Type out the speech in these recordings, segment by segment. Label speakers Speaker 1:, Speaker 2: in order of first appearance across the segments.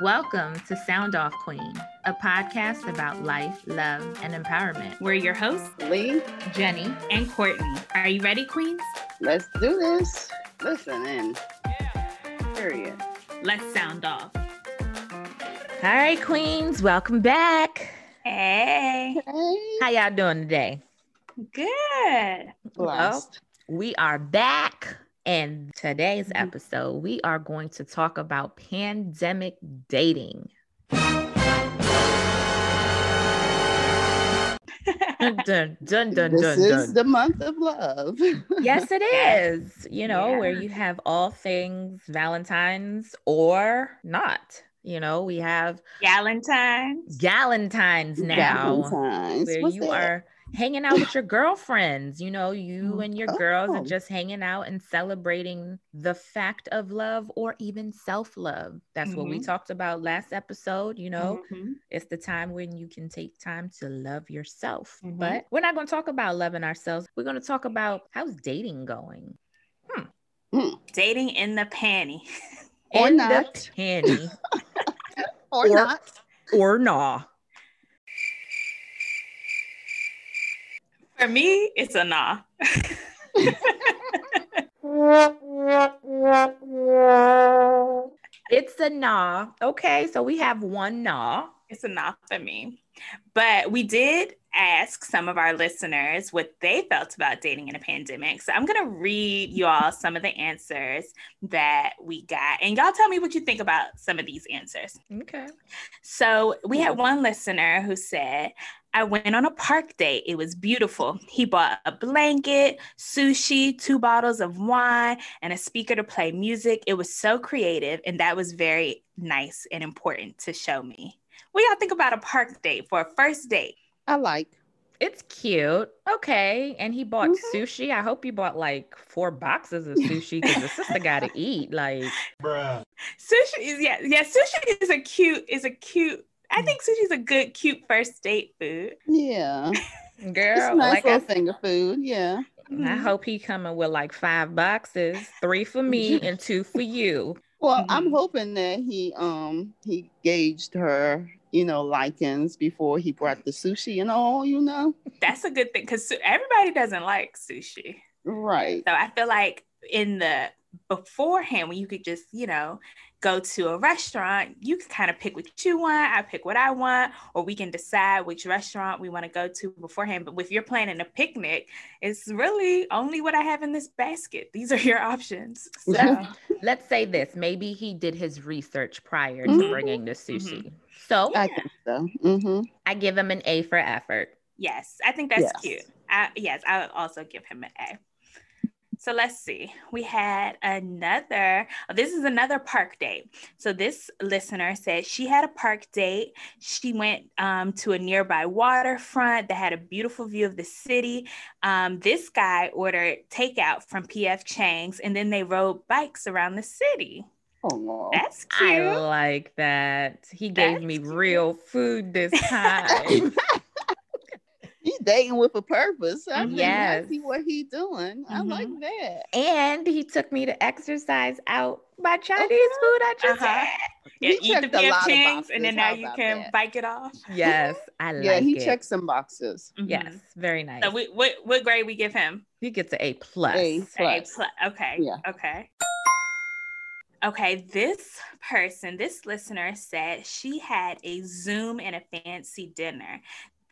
Speaker 1: Welcome to Sound Off Queen, a podcast about life, love, and empowerment.
Speaker 2: We're your hosts,
Speaker 3: Lee,
Speaker 1: Jenny,
Speaker 2: and Courtney. Are you ready, Queens?
Speaker 3: let's do this. Listen in. Yeah. Period.
Speaker 2: Let's sound off.
Speaker 1: All right, Queens, welcome back.
Speaker 2: Hey,
Speaker 3: Hey,
Speaker 1: How y'all doing today?
Speaker 2: good.
Speaker 3: blessed.
Speaker 1: We are back. And today's
Speaker 3: Mhm.
Speaker 1: episode, we are going to talk about pandemic dating. Dun, dun, dun, dun,
Speaker 3: this
Speaker 1: dun,
Speaker 3: is
Speaker 1: dun.
Speaker 3: the month of love.
Speaker 1: Yes, it is. You know, where you have all things Valentine's or not. You know, we have
Speaker 2: Galentine's.
Speaker 1: Galentine's now,
Speaker 3: Valentine's.
Speaker 1: where
Speaker 3: What's
Speaker 1: you
Speaker 3: that?
Speaker 1: are hanging out with your girlfriends. You know, you and your girls are
Speaker 3: Oh.
Speaker 1: just hanging out and celebrating the fact of love or even self love. That's what we
Speaker 2: Mhm.
Speaker 1: talked about last episode. You know,
Speaker 2: Mhm.
Speaker 1: it's the time when you can take time to love yourself.
Speaker 2: Mhm.
Speaker 1: But we're not going to talk about loving ourselves. We're going to talk about how's dating going.
Speaker 2: hmm Dating in the panty.
Speaker 3: Or
Speaker 1: In
Speaker 3: not.
Speaker 1: the penny
Speaker 3: or,
Speaker 1: or-
Speaker 3: not.
Speaker 1: or nah.
Speaker 2: For me, it's a nah.
Speaker 1: It's a nah. Okay, so we have one nah.
Speaker 2: It's a nah for me. But we did ask some of our listeners what they felt about dating in a pandemic. So I'm going to read y'all some of the answers that we got. And y'all tell me what you think about some of these answers.
Speaker 1: Okay.
Speaker 2: So we had one listener who said, I went on a park date. It was beautiful. He bought a blanket, sushi, two bottles of wine, and a speaker to play music. It was so creative, and that was very nice and important to show me. What y'all think about a park date for a first date?
Speaker 3: I like.
Speaker 1: It's cute. Okay. And he bought
Speaker 3: Mhm.
Speaker 1: sushi. I hope he bought like four boxes of sushi because the sister got to eat. Like,
Speaker 2: Sushi is yeah, yeah. Sushi is a cute, is a cute. I think sushi is a good, cute first date food.
Speaker 3: Yeah. it's
Speaker 1: girl,
Speaker 3: a nice
Speaker 1: like I,
Speaker 3: little finger food. Yeah.
Speaker 1: I hope he coming with like five boxes, three for me and two for you.
Speaker 3: Well, I'm
Speaker 2: Mhm.
Speaker 3: hoping that he um he gauged her, you know, likings before he brought the sushi and all, you know.
Speaker 2: That's a good thing because everybody doesn't like sushi.
Speaker 3: Right.
Speaker 2: So I feel like in the beforehand, when you could just, you know, go to a restaurant, you can kind of pick what you want. I pick what I want, or we can decide which restaurant we want to go to beforehand. But if you're planning a picnic, it's really only what I have in this basket. These are your options. So,
Speaker 1: Let's, let's say this. Maybe he did his research prior to
Speaker 3: Mhm.
Speaker 1: bringing the sushi. So
Speaker 3: I think so. Mm-hmm.
Speaker 1: I give him an A for effort.
Speaker 2: yes, I think that's
Speaker 3: Yes.
Speaker 2: cute. I, yes, I would also give him an A. So let's see. We had another, oh, this is another park date. So this listener said she had a park date. She went um, to a nearby waterfront that had a beautiful view of the city. Um, this guy ordered takeout from PF Chang's and then they rode bikes around the city.
Speaker 3: Oh,
Speaker 2: That's cute.
Speaker 1: I like that. He gave me
Speaker 2: That's
Speaker 1: real food this time.
Speaker 3: he's dating with a purpose. I, think
Speaker 1: Yes.
Speaker 3: I see what he's doing. I like
Speaker 2: Mhm.
Speaker 3: that.
Speaker 1: and he took me to exercise out my Chinese
Speaker 3: Okay.
Speaker 1: food I just
Speaker 2: Uh-huh.
Speaker 1: had.
Speaker 2: Yeah,
Speaker 3: He
Speaker 2: eat the
Speaker 3: checked a lot of
Speaker 2: Chang's and then now you can
Speaker 3: that?
Speaker 2: bike it off.
Speaker 1: Yes, I like it.
Speaker 3: Yeah, he
Speaker 1: it.
Speaker 3: checked some boxes.
Speaker 2: Mhm.
Speaker 1: Yes, very nice.
Speaker 2: So we, what what grade we give him?
Speaker 1: he gets an A plus.
Speaker 3: A
Speaker 2: A
Speaker 3: plus.
Speaker 2: plus. Okay.
Speaker 3: Yeah.
Speaker 2: Okay. Okay, this person, this listener said she had a Zoom and a fancy dinner.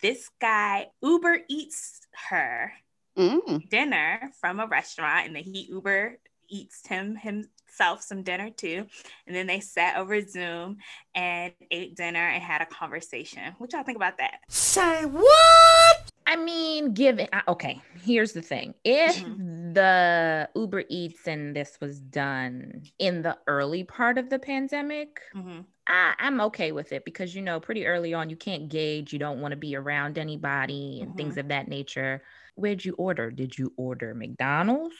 Speaker 2: This guy Uber eats her
Speaker 3: Mm.
Speaker 2: dinner from a restaurant, and then he Uber eats him himself some dinner too. And then they sat over Zoom and ate dinner and had a conversation. What y'all think about that? Say what?
Speaker 1: I mean, given okay, here's the thing. If the Uber Eats and this was done in the early part of the pandemic,
Speaker 2: Mm-hmm.
Speaker 1: I, I'm okay with it because you know, pretty early on, you can't gauge, you don't want to be around anybody and things of that nature. Where'd you order? Did you order McDonald's?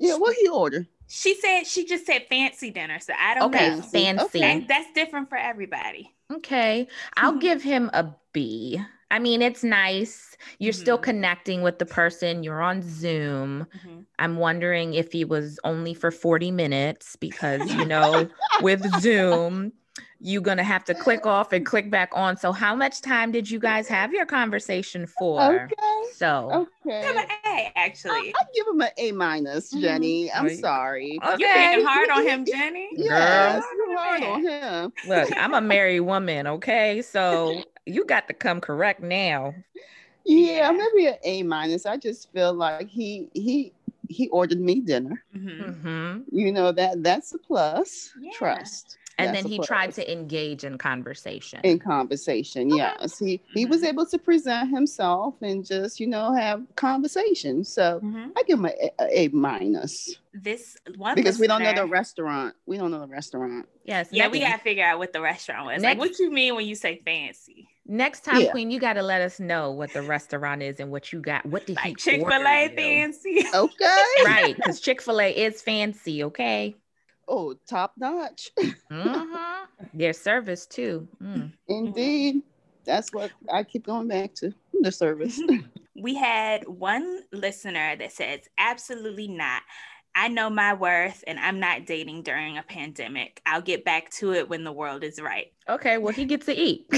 Speaker 3: Yeah, what he ordered?
Speaker 2: She said she just said fancy dinner, so I don't
Speaker 1: Okay,
Speaker 2: know.
Speaker 1: fancy.
Speaker 2: That- that's different for everybody.
Speaker 1: Okay. I'll
Speaker 2: Mhm.
Speaker 1: give him a B. I mean, it's nice. You're still
Speaker 2: Mhm.
Speaker 1: connecting with the person. You're on Zoom.
Speaker 2: Mhm.
Speaker 1: I'm wondering if he was only for 40 minutes because, you know, with Zoom, you're gonna have to click off and click back on. So, how much time did you guys have your conversation for?
Speaker 3: Okay.
Speaker 1: So,
Speaker 3: Okay.
Speaker 2: Give an A, actually.
Speaker 3: I, I give him an A minus,
Speaker 2: Mhm.
Speaker 3: Jenny. I'm
Speaker 1: Right.
Speaker 3: sorry.
Speaker 1: Okay.
Speaker 2: You're being hard on him, Jenny.
Speaker 3: Yes, you're hard on him.
Speaker 1: look, I'm a married woman, okay? So, you got to come correct now.
Speaker 3: Yeah, maybe an A minus. I just feel like he he he ordered me dinner.
Speaker 2: Mhm.
Speaker 1: hmm
Speaker 3: You know that that's a plus.
Speaker 2: Yeah.
Speaker 3: Trust.
Speaker 1: And
Speaker 3: That's
Speaker 1: then he
Speaker 3: plus.
Speaker 1: tried to engage in conversation.
Speaker 3: in conversation. Yes, he he was
Speaker 2: Mhm.
Speaker 3: able to present himself and just you know have conversation. So
Speaker 2: Mhm.
Speaker 3: I give him a, a, a minus
Speaker 2: This one
Speaker 3: because we don't know the restaurant. We don't know the restaurant.
Speaker 1: yes.
Speaker 2: Yeah,
Speaker 1: next,
Speaker 2: we gotta figure out what the restaurant was. Like, what you mean when you say fancy?
Speaker 1: next time,
Speaker 3: Yeah.
Speaker 1: Queen, you got to let us know what the restaurant is and what you got. What did he
Speaker 2: Like Chick Fil
Speaker 1: order
Speaker 2: A
Speaker 1: you?
Speaker 2: fancy?
Speaker 3: Okay.
Speaker 1: Right, because Chick Fil A is fancy. Okay.
Speaker 3: Oh, top notch.
Speaker 1: hmm Their service too. Mm.
Speaker 3: Indeed. That's what I keep going back to the service.
Speaker 2: we had one listener that says, absolutely not. I know my worth and I'm not dating during a pandemic. I'll get back to it when the world is right.
Speaker 1: Okay, well he gets to eat.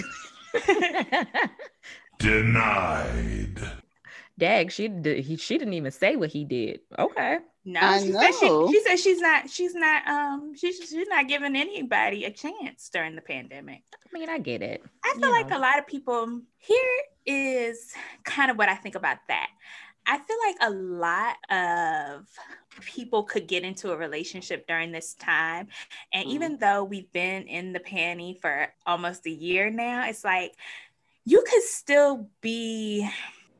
Speaker 4: Denied.
Speaker 1: Dag, she did, he she didn't even say what he did. Okay.
Speaker 2: No,
Speaker 3: I
Speaker 2: she said she, she said she's not she's not um she's she's not giving anybody a chance during the pandemic.
Speaker 1: I mean, I get it.
Speaker 2: I feel
Speaker 1: You
Speaker 2: like
Speaker 1: know.
Speaker 2: a lot of people here is kind of what I think about that. I feel like a lot of people could get into a relationship during this time. And
Speaker 3: Mhm.
Speaker 2: even though we've been in the panty for almost a year now, it's like you could still be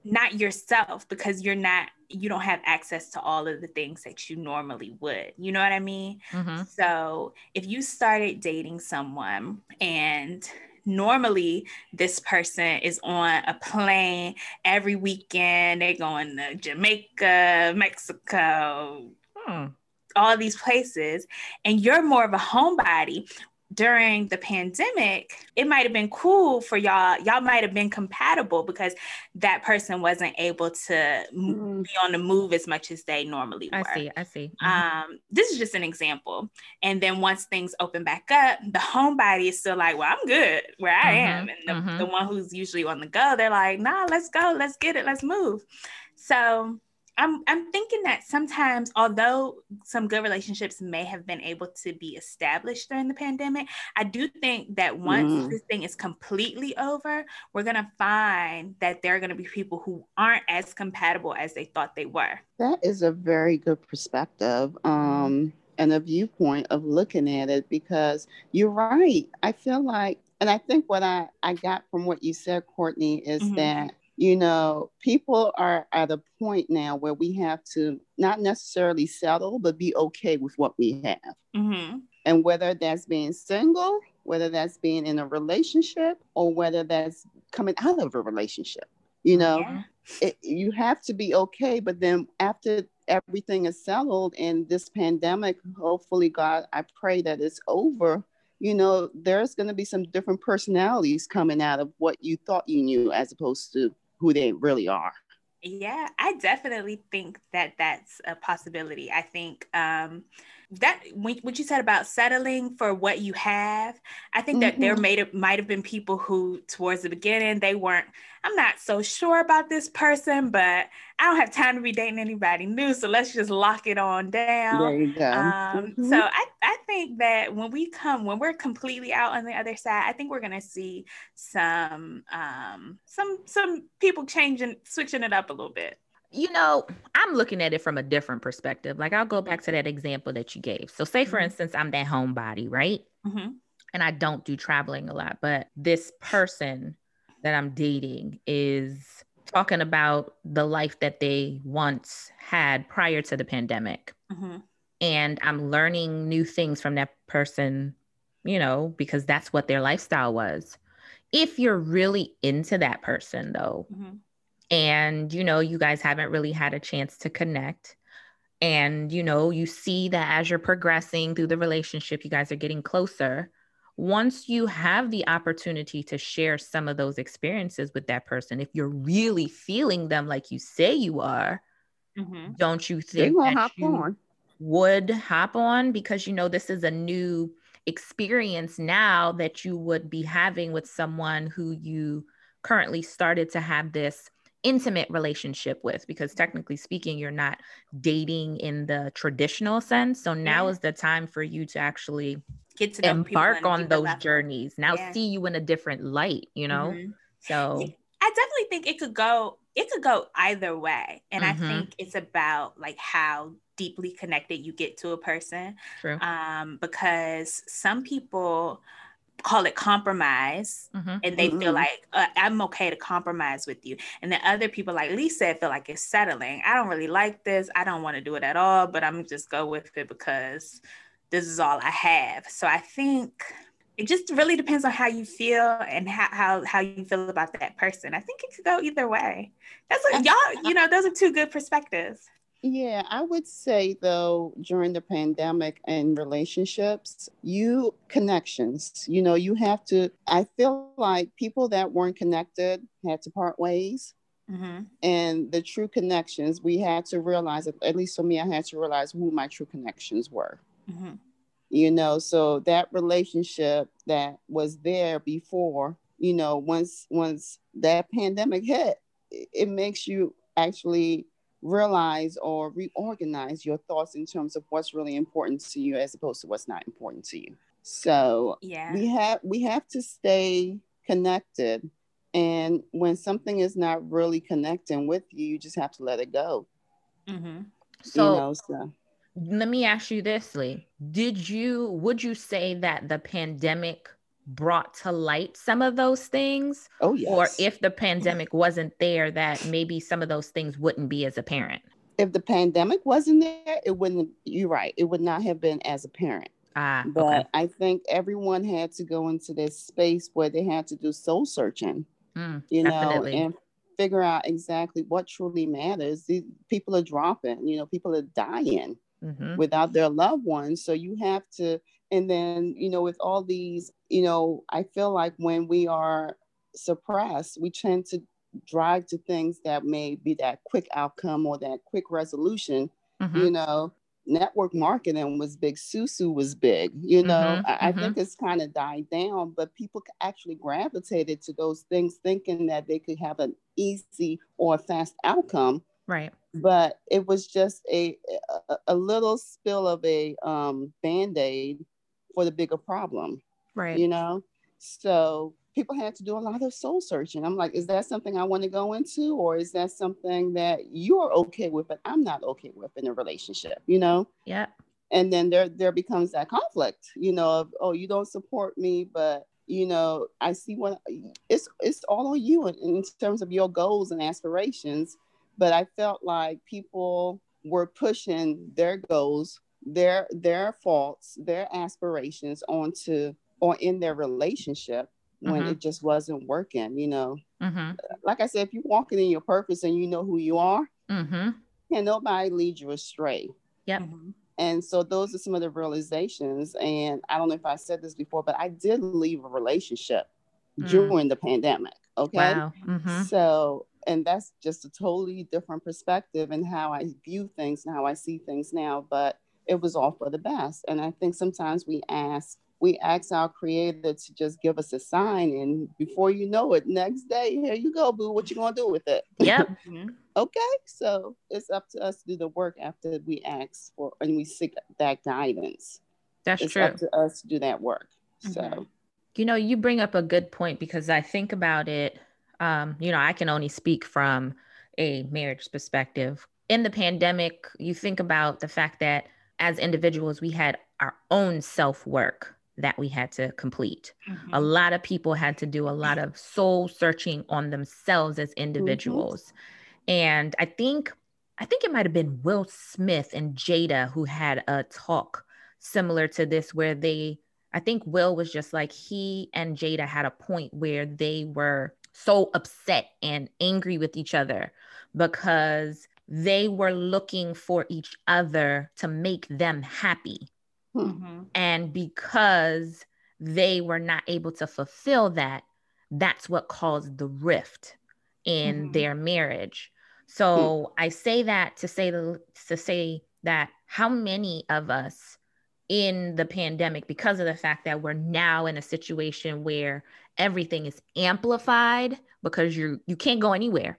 Speaker 2: not yourself because you're not you don't have access to all of the things that you normally would. You know what I mean?
Speaker 1: Mhm.
Speaker 2: So if you started dating someone and normally this person is on a plane every weekend, they're going to Jamaica, Mexico,
Speaker 1: Hmm.
Speaker 2: all these places, and you're more of a homebody. During the pandemic, it might have been cool for y'all. Y'all might have been compatible because that person wasn't able to m-
Speaker 3: Mhm.
Speaker 2: be on the move as much as they normally were.
Speaker 1: I see. I see. Mhm.
Speaker 2: Um, this is just an example. And then once things open back up, the homebody is still like, well, I'm good where I
Speaker 1: Mhm,
Speaker 2: am. And the,
Speaker 1: mhm.
Speaker 2: the one who's usually on the go, they're like, nah, let's go, let's get it, let's move. So I'm I'm thinking that sometimes, although some good relationships may have been able to be established during the pandemic, I do think that once
Speaker 3: Mm.
Speaker 2: this thing is completely over, we're gonna find that there are gonna be people who aren't as compatible as they thought they were.
Speaker 3: That is a very good perspective um, and a viewpoint of looking at it because you're right. I feel like, and I think what I, I got from what you said, Courtney, is
Speaker 2: Mhm.
Speaker 3: that, you know, people are at a point now where we have to not necessarily settle, but be okay with what we have.
Speaker 2: Mm-hmm.
Speaker 3: And whether that's being single, whether that's being in a relationship, or whether that's coming out of a relationship, you know,
Speaker 2: Yeah.
Speaker 3: it, you have to be okay. But then after everything is settled and this pandemic, hopefully, God, I pray that it's over. You know, there's going to be some different personalities coming out of what you thought you knew as opposed to who they really are.
Speaker 2: Yeah, I definitely think that that's a possibility. I think um, that when, what you said about settling for what you have, I think that there
Speaker 3: Mhm.
Speaker 2: may have, might have been people who, towards the beginning, they weren't. I'm not so sure about this person, but I don't have time to be dating anybody new, so let's just lock it on down.
Speaker 3: There you go.
Speaker 2: Um,
Speaker 3: Mhm.
Speaker 2: So I, I think that when we come, when we're completely out on the other side, I think we're gonna see some um, some some people changing, switching it up a little bit.
Speaker 1: You know, I'm looking at it from a different perspective. Like I'll go back to that example that you gave. So say for
Speaker 2: Mhm.
Speaker 1: instance, I'm that homebody, right?
Speaker 2: hmm
Speaker 1: And I don't do traveling a lot, but this person that I'm dating is talking about the life that they once had prior to the pandemic.
Speaker 2: hmm
Speaker 1: And I'm learning new things from that person, you know, because that's what their lifestyle was. If you're really into that person though,
Speaker 2: hmm
Speaker 1: and you know you guys haven't really had a chance to connect. And you know you see that as you're progressing through the relationship you guys are getting closer. Once you have the opportunity to share some of those experiences with that person if you're really feeling them like you say you are
Speaker 2: hmm
Speaker 1: don't you think
Speaker 3: going
Speaker 1: that
Speaker 3: hop
Speaker 1: you
Speaker 3: on.
Speaker 1: would hop on? Because you know this is a new experience now that you would be having with someone who you currently started to have this intimate relationship with because technically speaking you're not dating in the traditional sense so now yeah. is the time for you to actually get to embark on those journeys now yeah. see you in a different light you know mm-hmm. so
Speaker 2: i definitely think it could go it could go either way and mm-hmm. i think it's about like how deeply connected you get to a person True. um because some people call it compromise mm-hmm. and they mm-hmm. feel like uh, i'm okay to compromise with you. And then other people like lisa feel like it's settling. I don't really like this. I don't want to do it at all but i'm just go with it because this is all i have. So i think it just really depends on how you feel and how, how, how you feel about that person. I think it could go either way. That's what y'all you know those are two good perspectives
Speaker 3: yeah, I would say though, during the pandemic and relationships, you connections, you know, you have to, I feel like people that weren't connected had to part ways. Mm-hmm. And the true connections, we had to realize, at least for me, I had to realize who my true connections were. Mm-hmm. You know, so that relationship that was there before, you know, once once that pandemic hit, it makes you actually realize or reorganize your thoughts in terms of what's really important to you as opposed to what's not important to you. So yeah. we have we have to stay connected and when something is not really connecting with you you just have to let it go.
Speaker 1: Mm-hmm. so, you know, so let me ask you this lee. Did you would you say that the pandemic brought to light some of those things?
Speaker 3: Oh, yes.
Speaker 1: Or if the pandemic wasn't there, that maybe some of those things wouldn't be as apparent?
Speaker 3: If the pandemic wasn't there, it wouldn't, you're right, it would not have been as apparent. Ah, but okay. I think everyone had to go into this space where they had to do soul searching, mm, you definitely. know, and figure out exactly what truly matters. These people are dropping, you know, people are dying mm-hmm. without their loved ones. So you have to and then you know with all these you know i feel like when we are suppressed we tend to drive to things that may be that quick outcome or that quick resolution mm-hmm. you know network marketing was big susu was big you know mm-hmm. I, I, mm-hmm. think it's kind of died down but people actually gravitated to those things thinking that they could have an easy or fast outcome
Speaker 1: right
Speaker 3: but it was just a a, a little spill of a um, band-aid for the bigger problem.
Speaker 1: Right.
Speaker 3: You know? So people had to do a lot of soul searching. I'm like, is that something I want to go into? Or is that something that you're okay with, but I'm not okay with in a relationship, you know?
Speaker 1: Yeah.
Speaker 3: And then there there becomes that conflict, you know, of oh, you don't support me, but you know, I see what it's it's all on you in, in terms of your goals and aspirations. But I felt like people were pushing their goals their their faults, their aspirations onto or in their relationship when mm-hmm. it just wasn't working, you know. Mm-hmm. Like I said, if you're walking in your purpose and you know who you are, mm-hmm. can nobody lead you astray.
Speaker 1: Yep. Mm-hmm.
Speaker 3: And so those are some of the realizations. And I don't know if I said this before, but I did leave a relationship mm. during the pandemic. Okay. Wow. Mm-hmm. So, and that's just a totally different perspective and how I view things and how I see things now. But it was all for the best. And I think sometimes we ask, we ask our creator to just give us a sign, and before you know it, next day, here you go, boo. What you gonna do with it?
Speaker 1: Yep.
Speaker 3: Mm-hmm. okay. So it's up to us to do the work after we ask for and we seek that guidance.
Speaker 1: That's
Speaker 3: it's
Speaker 1: true.
Speaker 3: Up to us to do that work. Mm-hmm. So
Speaker 1: you know, you bring up a good point because I think about it. Um, you know, I can only speak from a marriage perspective. In the pandemic, you think about the fact that as individuals, we had our own self work that we had to complete. Mm-hmm. A lot of people had to do a lot of soul searching on themselves as individuals. Mm-hmm. And I think I think it might have been Will Smith and Jada who had a talk similar to this where they I think Will was just like he and Jada had a point where they were so upset and angry with each other because they were looking for each other to make them happy. Mm-hmm. And because they were not able to fulfill that, that's what caused the rift in mm-hmm. their marriage. So mm I say that to say the, to say that how many of us in the pandemic because of the fact that we're now in a situation where everything is amplified because you you can't go anywhere.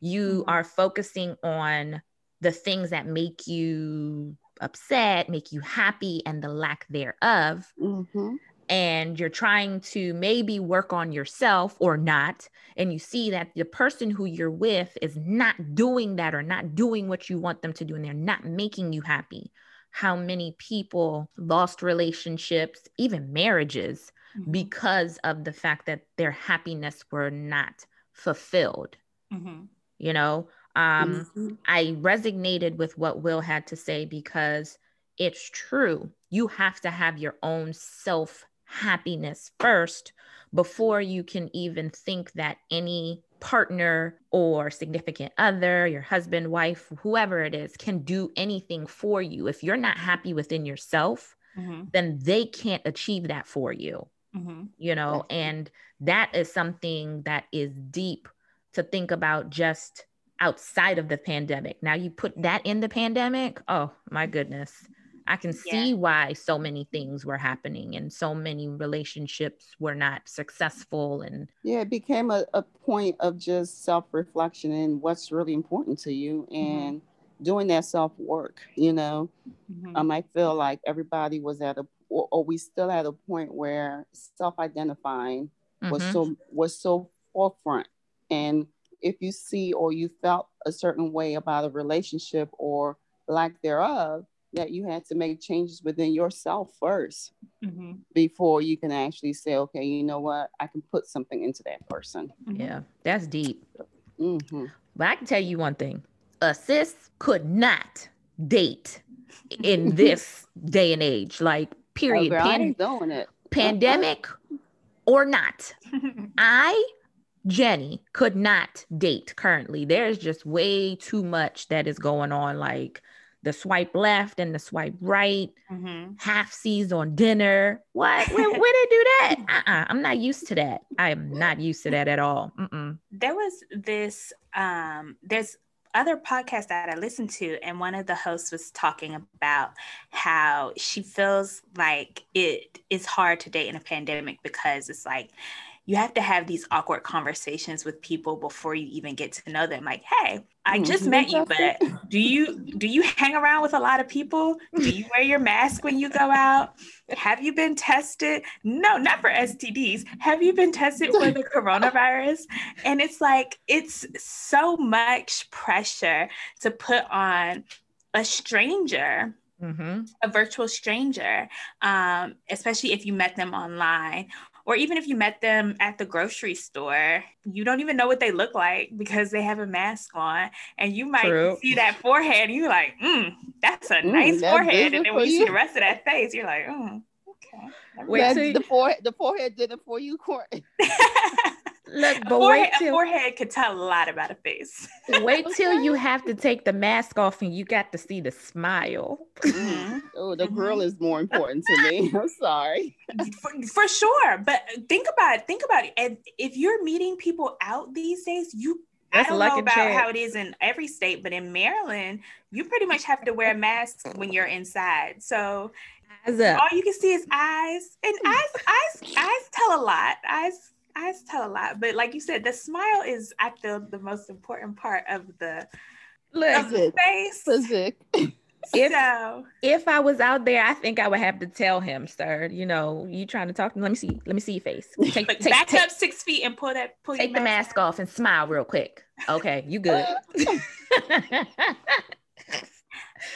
Speaker 1: You
Speaker 2: Mhm.
Speaker 1: are focusing on the things that make you upset, make you happy, and the lack thereof.
Speaker 3: Mhm.
Speaker 1: And you're trying to maybe work on yourself or not. And you see that the person who you're with is not doing that or not doing what you want them to do, and they're not making you happy. How many people lost relationships, even marriages,
Speaker 2: Mhm.
Speaker 1: because of the fact that their happiness were not fulfilled
Speaker 2: Mhm.
Speaker 1: you know um
Speaker 3: Mhm.
Speaker 1: i resonated with what will had to say because it's true you have to have your own self happiness first before you can even think that any partner or significant other your husband wife whoever it is can do anything for you if you're not happy within yourself
Speaker 2: Mhm.
Speaker 1: then they can't achieve that for you
Speaker 2: Mhm.
Speaker 1: you know and that is something that is deep to think about just outside of the pandemic now you put that in the pandemic oh my goodness i can see
Speaker 2: Yeah.
Speaker 1: why so many things were happening and so many relationships were not successful and
Speaker 3: Yeah, it became a, a point of just self reflection and what's really important to you and doing that self work. You know,
Speaker 2: Mhm.
Speaker 3: um, I feel like everybody was at a, or, or we still at a point where self identifying was
Speaker 1: Mhm.
Speaker 3: so was so forefront. And if you see or you felt a certain way about a relationship or lack thereof, that you had to make changes within yourself first
Speaker 2: Mhm.
Speaker 3: before you can actually say, okay, you know what, I can put something into that person.
Speaker 2: Mhm.
Speaker 1: yeah that's deep
Speaker 3: hmm
Speaker 1: but i can tell you one thing a sis could not date in this day and age like
Speaker 3: Oh,
Speaker 1: period
Speaker 3: girl, I
Speaker 1: Pan-
Speaker 3: ain't doing it.
Speaker 1: pandemic or not I, Jenny, could not date currently. There's just way too much that is going on, like the swipe left and the swipe right,
Speaker 2: Mhm.
Speaker 1: half seas on dinner. What? Where, where they do that? Uh-uh. I'm not used to that. I am not used to that at all. Mm-mm.
Speaker 2: there was this um there's other podcast that I listened to and one of the hosts was talking about how she feels like it is hard to date in a pandemic because it's like you have to have these awkward conversations with people before you even get to know them. Like hey I just
Speaker 3: Mhm.
Speaker 2: met you but do you do you hang around with a lot of people? Do you wear your mask when you go out? Have you been tested? No not for stds have you been tested for the coronavirus? And it's like it's so much pressure to put on a stranger
Speaker 1: Mhm.
Speaker 2: a virtual stranger um, especially if you met them online or even if you met them at the grocery store you don't even know what they look like because they have a mask on and you might
Speaker 1: True.
Speaker 2: see that forehead and you're like mm, that's a
Speaker 3: Mm,
Speaker 2: nice
Speaker 3: that's
Speaker 2: forehead and then
Speaker 3: for
Speaker 2: when you see the rest of that face you're like mm, okay
Speaker 1: Wait
Speaker 3: That's
Speaker 1: till you-
Speaker 3: the forehead. The forehead did it for you, Courtney.
Speaker 1: Look,
Speaker 2: a,
Speaker 1: but
Speaker 2: forehead,
Speaker 1: wait
Speaker 2: a
Speaker 1: till
Speaker 2: forehead could tell a lot about a face
Speaker 1: wait till you have to take the mask off and you got to see the smile.
Speaker 2: Mhm.
Speaker 3: Oh, the
Speaker 2: Mhm.
Speaker 3: girl is more important to me. I'm sorry.
Speaker 2: for, for sure but think about it think about it and if you're meeting people out these days you
Speaker 1: That's
Speaker 2: I don't know about
Speaker 1: chance.
Speaker 2: how it is in every state, but in Maryland, you pretty much have to wear a mask when you're inside. So all you can see is eyes, and eyes, eyes, eyes tell a lot. Eyes, eyes tell a lot. But like you said, the smile is, I feel, the most important part of the
Speaker 1: Look,
Speaker 2: of the face.
Speaker 3: Physic.
Speaker 1: If-
Speaker 2: so
Speaker 1: if I was out there, I think I would have to tell him, sir, you know, you trying to talk to me. Let me see. Let me see your face. Take, take,
Speaker 2: back
Speaker 1: take,
Speaker 2: up six feet and pull that pull
Speaker 1: take
Speaker 2: your
Speaker 1: the mask off and smile real quick. Okay, you good.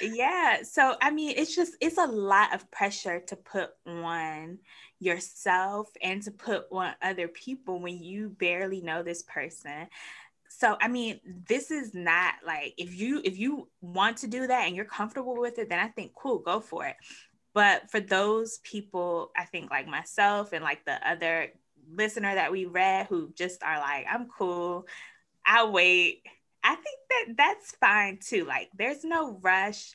Speaker 2: yeah so i mean it's just it's a lot of pressure to put on yourself and to put on other people when you barely know this person. So i mean this is not like if you if you want to do that and you're comfortable with it then i think cool go for it. But for those people i think like myself and like the other listener that we read who just are like i'm cool. I'll wait I think that that's fine too. Like there's no rush.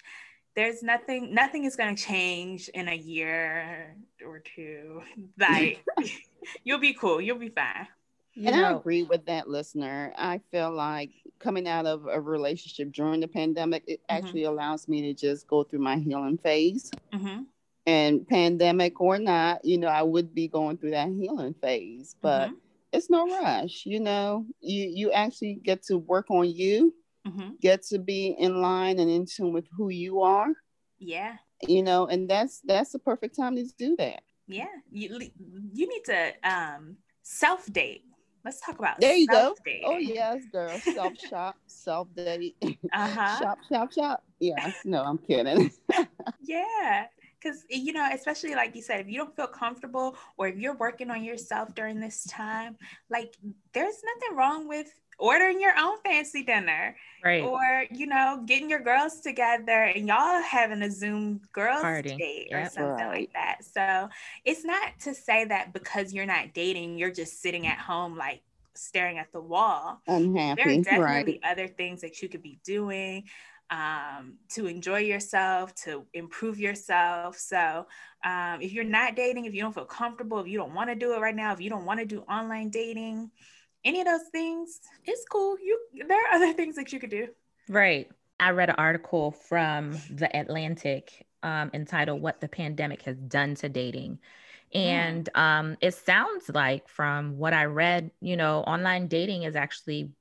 Speaker 2: There's nothing nothing is going to change in a year or two. Like you'll be cool. You'll be fine.
Speaker 1: You
Speaker 3: and I agree with that listener. I feel like coming out of a relationship during the pandemic, it
Speaker 2: Mhm.
Speaker 3: actually allows me to just go through my healing phase.
Speaker 2: Mhm.
Speaker 3: And pandemic or not, you know, I would be going through that healing phase, but
Speaker 2: Mhm.
Speaker 3: It's no rush. You know, you you actually get to work on you,
Speaker 2: Mhm.
Speaker 3: get to be in line and in tune with who you are.
Speaker 2: Yeah.
Speaker 3: You know, and that's that's the perfect time to do that.
Speaker 2: Yeah. You you need to um self date. Let's talk about
Speaker 3: There you go.
Speaker 2: self-dating.
Speaker 3: Oh yes, girl. Self shop, self date,
Speaker 2: Uh-huh.
Speaker 3: shop, shop, shop. Yes, no, I'm kidding.
Speaker 2: Yeah. Because, eh, you know, especially like you said, if you don't feel comfortable or if you're working on yourself during this time, like there's nothing wrong with ordering your own fancy dinner
Speaker 1: Right.
Speaker 2: or, you know, getting your girls together and y'all having a Zoom girls
Speaker 1: Party.
Speaker 2: date or
Speaker 1: Yep.
Speaker 2: something
Speaker 3: Right.
Speaker 2: like that. So it's not to say that because you're not dating, you're just sitting at home like staring at the wall there are definitely
Speaker 3: right?
Speaker 2: other things that you could be doing um, to enjoy yourself, to improve yourself. So, um, if you're not dating, if you don't feel comfortable, if you don't want to do it right now, if you don't want to do online dating, any of those things, it's cool. You there are other things that you could do.
Speaker 1: Right. I read an article from The Atlantic um, entitled What the Pandemic Has Done to Dating. And um, it sounds like, from what I read, you know, online dating is actually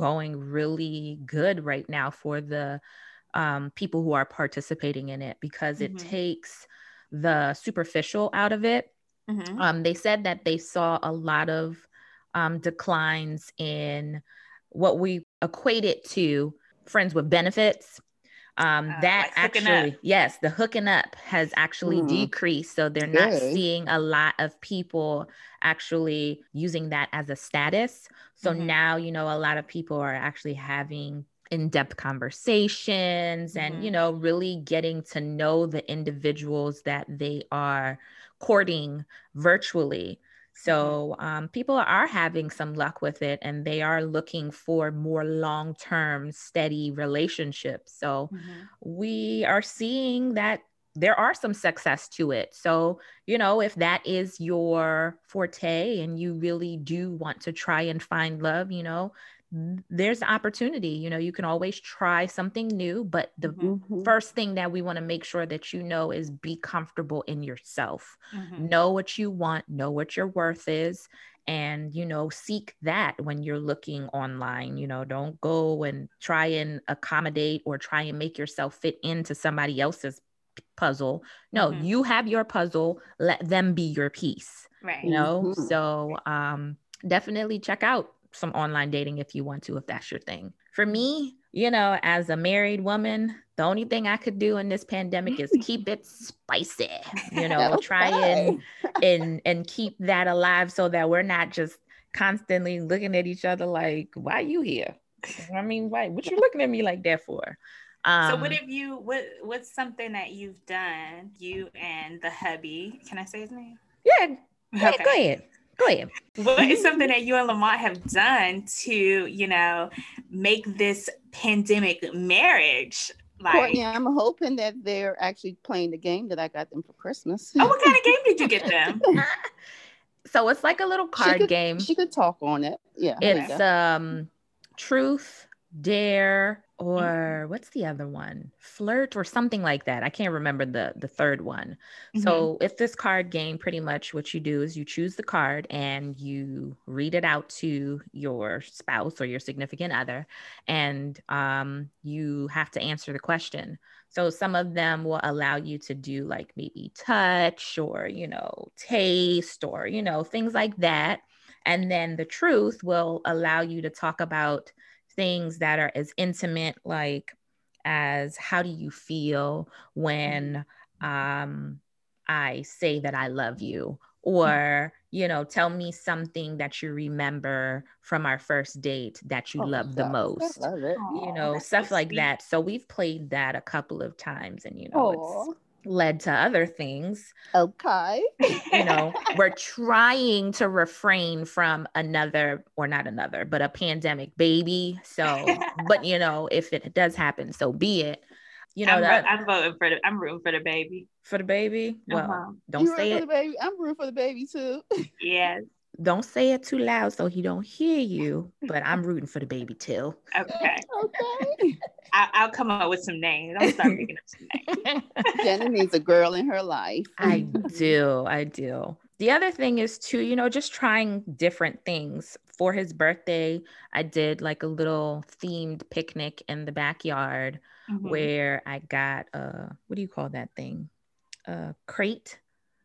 Speaker 1: going really good right now for the um, people who are participating in it because it
Speaker 2: Mhm.
Speaker 1: takes the superficial out of it
Speaker 2: Mhm.
Speaker 1: um, they said that they saw a lot of um, declines in what we equated to friends with benefits. Um,
Speaker 2: Uh,
Speaker 1: that
Speaker 2: like
Speaker 1: actually, yes, the hooking up has actually
Speaker 3: Mhm.
Speaker 1: decreased. So they're not seeing a lot of people actually using that as a status. So
Speaker 2: Mhm.
Speaker 1: now, you know, a lot of people are actually having in-depth conversations and you
Speaker 2: Mhm.
Speaker 1: know really getting to know the individuals that they are courting virtually so um, people are having some luck with it and they are looking for more long-term steady relationships so
Speaker 2: Mhm.
Speaker 1: we are seeing that there are some success to it. So, you know, if that is your forte and you really do want to try and find love, you know, there's an opportunity. You know, you can always try something new, but the
Speaker 2: Mhm.
Speaker 3: Mhm.
Speaker 1: first thing that we want to make sure that you know is be comfortable in yourself.
Speaker 2: Mhm.
Speaker 1: Know what you want, know what your worth is, and you know, seek that when you're looking online. You know, don't go and try and accommodate or try and make yourself fit into somebody else's puzzle. No,
Speaker 2: Mhm.
Speaker 1: you have your puzzle, let them be your piece.
Speaker 2: Right.
Speaker 1: You know,
Speaker 3: Mhm.
Speaker 1: so um definitely check out some online dating if you want to, if that's your thing. For me, you know, as a married woman, the only thing I could do in this pandemic is keep it spicy. You know, try and and and keep that alive so that we're not just constantly looking at each other like, why are you here? I mean, why what you looking at me like that for? Um,
Speaker 2: so what have you what what's something that you've done, you and the hubby? Can I say his name?
Speaker 1: yeah, yeah, go ahead. Go ahead.
Speaker 2: What is something that you and Lamont have done to, you know, make this pandemic marriage like
Speaker 3: Courtney, I'm hoping that they're actually playing the game that I got them for Christmas.
Speaker 2: Oh, what kind of game did you get them?
Speaker 1: so it's like a little
Speaker 3: She
Speaker 1: card
Speaker 3: could-
Speaker 1: game.
Speaker 3: She could talk on it. Yeah.
Speaker 1: It's um truth, dare, or
Speaker 2: Mm-hmm.
Speaker 1: what's the other one? Flirt or something like that. I can't remember the the third one.
Speaker 2: Mm-hmm.
Speaker 1: So if this card game, pretty much what you do is you choose the card and you read it out to your spouse or your significant other, and um, you have to answer the question. So some of them will allow you to do like maybe touch or you know taste or you know things like that, and then the truth will allow you to talk about things that are as intimate like as how do you feel when um I say that I love you or you know tell me something that you remember from our first date that you
Speaker 3: Oh,
Speaker 1: love the most
Speaker 3: love it.
Speaker 1: you
Speaker 2: Aw,
Speaker 1: know
Speaker 2: that's
Speaker 1: stuff like
Speaker 2: sweet.
Speaker 1: that so we've played that a couple of times and you know
Speaker 3: Aw,
Speaker 1: it's led to other things
Speaker 3: okay.
Speaker 1: you know we're trying to refrain from another or not another but a pandemic baby so but you know if it does happen so be it you know
Speaker 2: I'm,
Speaker 1: that,
Speaker 2: I'm voting for the I'm rooting for the baby.
Speaker 1: for the baby well
Speaker 2: Uh-huh.
Speaker 1: don't
Speaker 3: you
Speaker 1: say
Speaker 3: root for
Speaker 1: it
Speaker 3: the baby. I'm rooting for the baby too.
Speaker 2: Yes.
Speaker 1: Don't say it too loud so he don't hear you. But I'm rooting for the baby too.
Speaker 2: Okay.
Speaker 3: Okay.
Speaker 2: I, I'll come up with some names. I'll start making up some names.
Speaker 3: Jenny needs a girl in her life.
Speaker 1: I do. I do. The other thing is too, you know, just trying different things. For his birthday, I did like a little themed picnic in the backyard
Speaker 2: Mhm.
Speaker 1: where I got uh what do you call that thing? A crate.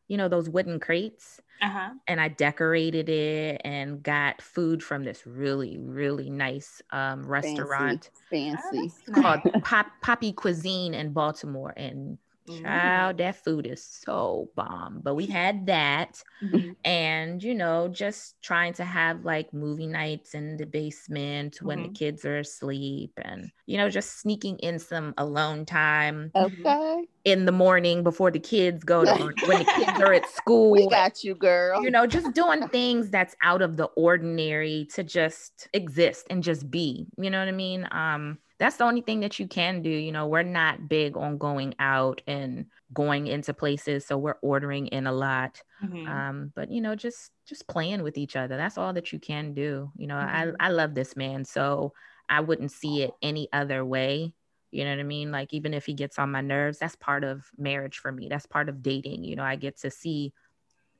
Speaker 1: You know, those wooden crates.
Speaker 2: Uh-huh.
Speaker 1: And I decorated it and got food from this really, really nice um restaurant
Speaker 3: Fancy.
Speaker 2: Oh,
Speaker 1: called Pop Poppy Cuisine in Baltimore. And. Child, that food is so bomb. But we had that
Speaker 2: Mhm.
Speaker 1: and you know just trying to have like movie nights in the basement when the
Speaker 2: Mhm.
Speaker 1: kids are asleep and you know just sneaking in some alone time
Speaker 3: Okay.
Speaker 1: in the morning before the kids go to when the kids are at school
Speaker 3: We got you, girl.
Speaker 1: you know just doing things that's out of the ordinary to just exist and just be you know what i mean um that's the only thing that you can do you know we're not big on going out and going into places so we're ordering in a lot
Speaker 2: Mhm.
Speaker 1: um but you know just just playing with each other that's all that you can do you know
Speaker 2: Mhm.
Speaker 1: i i love this man so i wouldn't see it any other way you know what i mean like even if he gets on my nerves that's part of marriage for me that's part of dating you know i get to see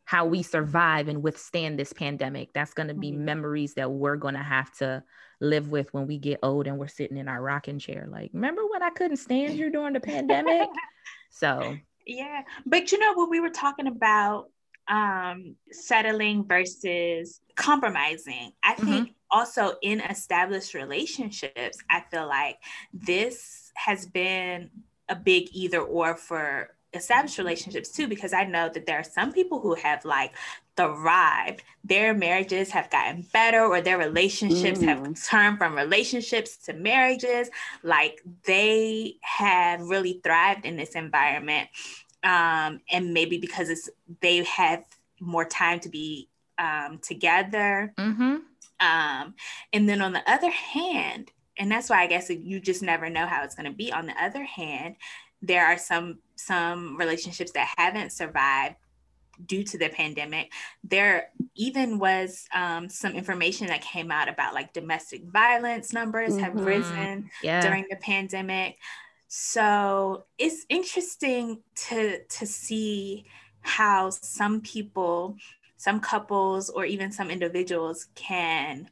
Speaker 1: how we survive and withstand this pandemic that's going to be
Speaker 2: Mhm.
Speaker 1: memories that we're going to have to live with when we get old and we're sitting in our rocking chair like remember when i couldn't stand you during the pandemic so
Speaker 2: Yeah, but you know when we were talking about um settling versus compromising, I
Speaker 1: Mhm.
Speaker 2: think also in established relationships, I feel like this has been a big either or for established relationships too because I know that there are some people who have like thrived. Their marriages have gotten better or their relationships have turned from relationships to marriages. Like they have really thrived in this environment. Um, and maybe because it's they have more time to be um, together.
Speaker 1: mhm.
Speaker 2: Um, and then on the other hand, and that's why I guess you just never know how it's going to be. On the other hand, there are some some relationships that haven't survived due to the pandemic. There even was um, some information that came out about like domestic violence numbers have
Speaker 3: Mhm.
Speaker 2: risen
Speaker 1: yeah
Speaker 2: during the pandemic. So it's interesting to to see how some people, some couples, or even some individuals can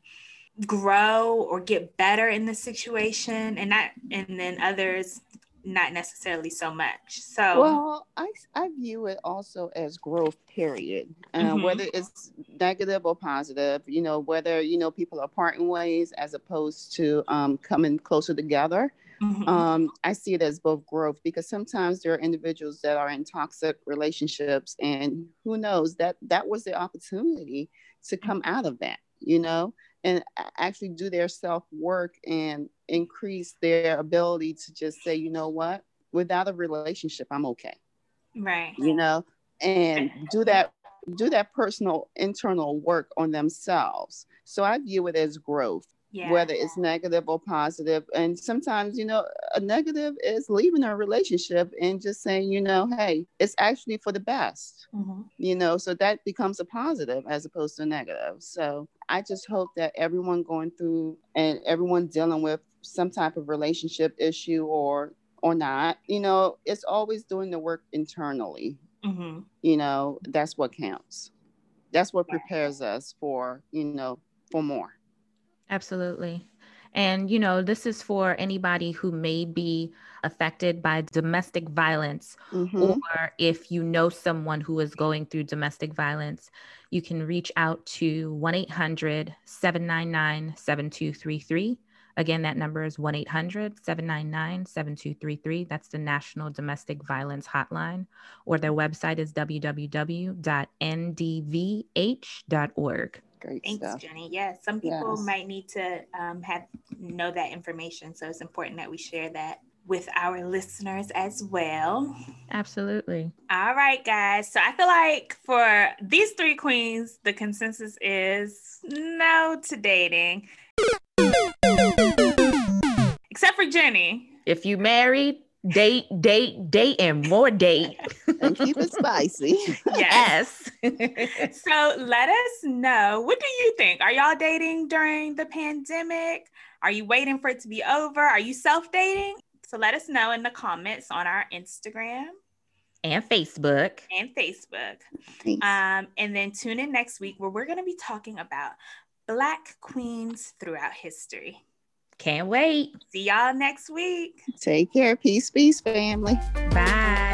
Speaker 2: grow or get better in the situation, and not, and then others not necessarily so much. So
Speaker 3: Well, I, I view it also as growth, period. Uh,
Speaker 2: Mhm.
Speaker 3: Whether it's negative or positive, you know, whether, you know, people are parting ways as opposed to um, coming closer together.
Speaker 2: mhm,
Speaker 3: Um, I see it as both growth because sometimes there are individuals that are in toxic relationships, and who knows that that was the opportunity to come out of that, you know, and actually do their self work and increase their ability to just say, you know what, without a relationship, I'm okay,
Speaker 2: right.
Speaker 3: you know, and do that do that personal internal work on themselves. So I view it as growth
Speaker 2: Yeah.
Speaker 3: whether it's negative or positive. And sometimes, you know, a negative is leaving a relationship and just saying, you know, hey, it's actually for the best,
Speaker 2: Mhm.
Speaker 3: you know, so that becomes a positive as opposed to a negative. So I just hope that everyone going through and everyone dealing with some type of relationship issue or or not, you know, it's always doing the work internally.
Speaker 2: Mhm.
Speaker 3: You know, that's what counts. That's what prepares us for, you know, for more.
Speaker 1: Absolutely. And, you know, this is for anybody who may be affected by domestic violence,
Speaker 3: Mhm.
Speaker 1: or if you know someone who is going through domestic violence, you can reach out to 1 800 799 7233. Again, that number is 1 800 799 7233. That's the National Domestic Violence Hotline, or their website is www.ndvh.org.
Speaker 3: Great
Speaker 2: Thanks,
Speaker 3: stuff.
Speaker 2: Jenny. Yeah, some people
Speaker 3: Yes.
Speaker 2: might need to um, have know that information, so it's important that we share that with our listeners as well.
Speaker 1: Absolutely.
Speaker 2: All right, guys. So I feel like for these three queens, the consensus is no to dating, except for Jenny.
Speaker 1: If you married, date, date, date, and more date.
Speaker 3: and keep it spicy.
Speaker 1: yes.
Speaker 2: so let us know. What do you think? Are y'all dating during the pandemic? Are you waiting for it to be over? Are you self dating? So let us know in the comments on our Instagram
Speaker 1: and Facebook.
Speaker 2: And Facebook. Um, and then tune in next week where we're going to be talking about Black queens throughout history.
Speaker 1: Can't wait.
Speaker 2: See y'all next week.
Speaker 3: Take care. Peace, peace, family.
Speaker 1: Bye.